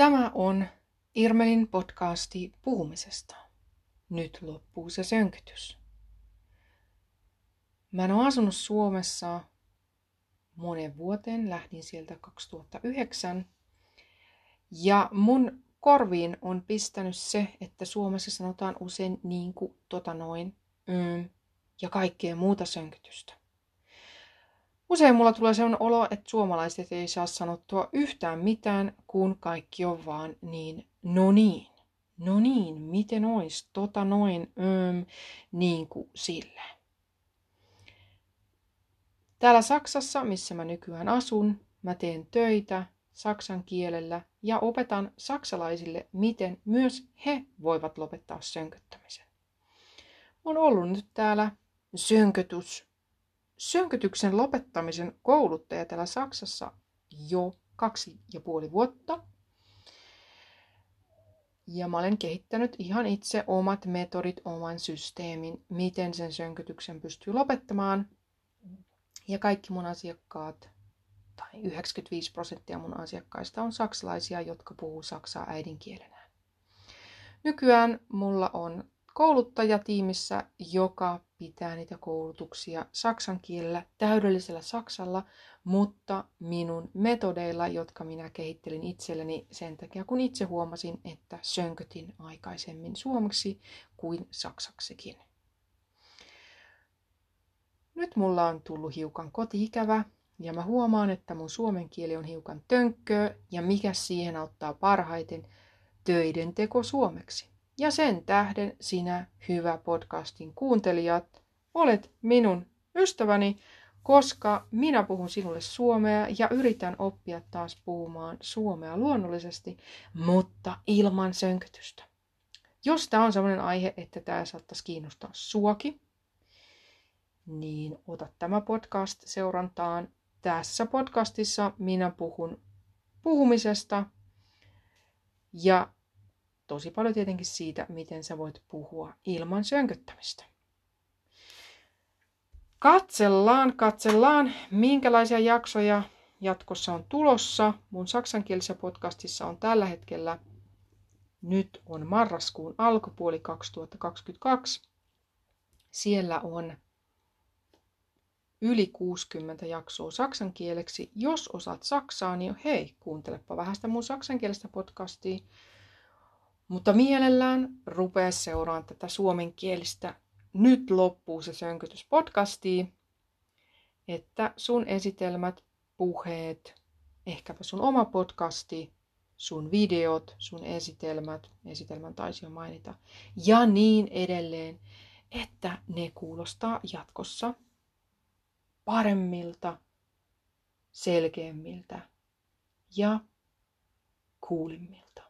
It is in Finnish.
Tämä on Irmelin podcasti puhumisesta. Nyt loppuu se sönkytys. Mä en ole asunut Suomessa monen vuoteen, lähdin sieltä 2009. Ja mun korviin on pistänyt se, että Suomessa sanotaan usein niin kuin tota noin mm, ja kaikkea muuta sönkytystä. Usein mulla tulee sellainen olo, että suomalaiset ei saa sanottua yhtään mitään, kun kaikki on vaan niin, no niin, no niin, miten ois, tota noin, öm, niin kuin sille. Täällä Saksassa, missä mä nykyään asun, mä teen töitä saksan kielellä ja opetan saksalaisille, miten myös he voivat lopettaa sönköttämisen. On ollut nyt täällä sönkötys sönkytyksen lopettamisen kouluttaja täällä Saksassa jo kaksi ja puoli vuotta. Ja mä olen kehittänyt ihan itse omat metodit, oman systeemin, miten sen sönkytyksen pystyy lopettamaan. Ja kaikki mun asiakkaat, tai 95 prosenttia mun asiakkaista on saksalaisia, jotka puhuu saksaa äidinkielenään. Nykyään mulla on kouluttaja tiimissä, joka pitää niitä koulutuksia saksan kielellä, täydellisellä saksalla, mutta minun metodeilla, jotka minä kehittelin itselleni sen takia, kun itse huomasin, että sönkötin aikaisemmin suomeksi kuin saksaksikin. Nyt mulla on tullut hiukan kotiikävä ja mä huomaan, että mun suomen kieli on hiukan tönkköä ja mikä siihen auttaa parhaiten töiden teko suomeksi. Ja sen tähden sinä, hyvä podcastin kuuntelijat, olet minun ystäväni, koska minä puhun sinulle suomea ja yritän oppia taas puhumaan suomea luonnollisesti, mutta ilman sönkytystä. Jos tämä on sellainen aihe, että tämä saattaisi kiinnostaa suoki, niin ota tämä podcast seurantaan. Tässä podcastissa minä puhun puhumisesta ja tosi paljon tietenkin siitä, miten sä voit puhua ilman sönköttämistä. Katsellaan, katsellaan, minkälaisia jaksoja jatkossa on tulossa. Mun saksankielisessä podcastissa on tällä hetkellä, nyt on marraskuun alkupuoli 2022. Siellä on yli 60 jaksoa saksankieleksi. Jos osaat saksaa, niin hei, kuuntelepa vähän sitä mun saksankielistä podcastia. Mutta mielellään rupea seuraamaan tätä suomenkielistä Nyt loppuu se sönkytys podcastiin, että sun esitelmät, puheet, ehkäpä sun oma podcasti, sun videot, sun esitelmät, esitelmän taisi jo mainita, ja niin edelleen, että ne kuulostaa jatkossa paremmilta, selkeämmiltä ja kuulimmilta.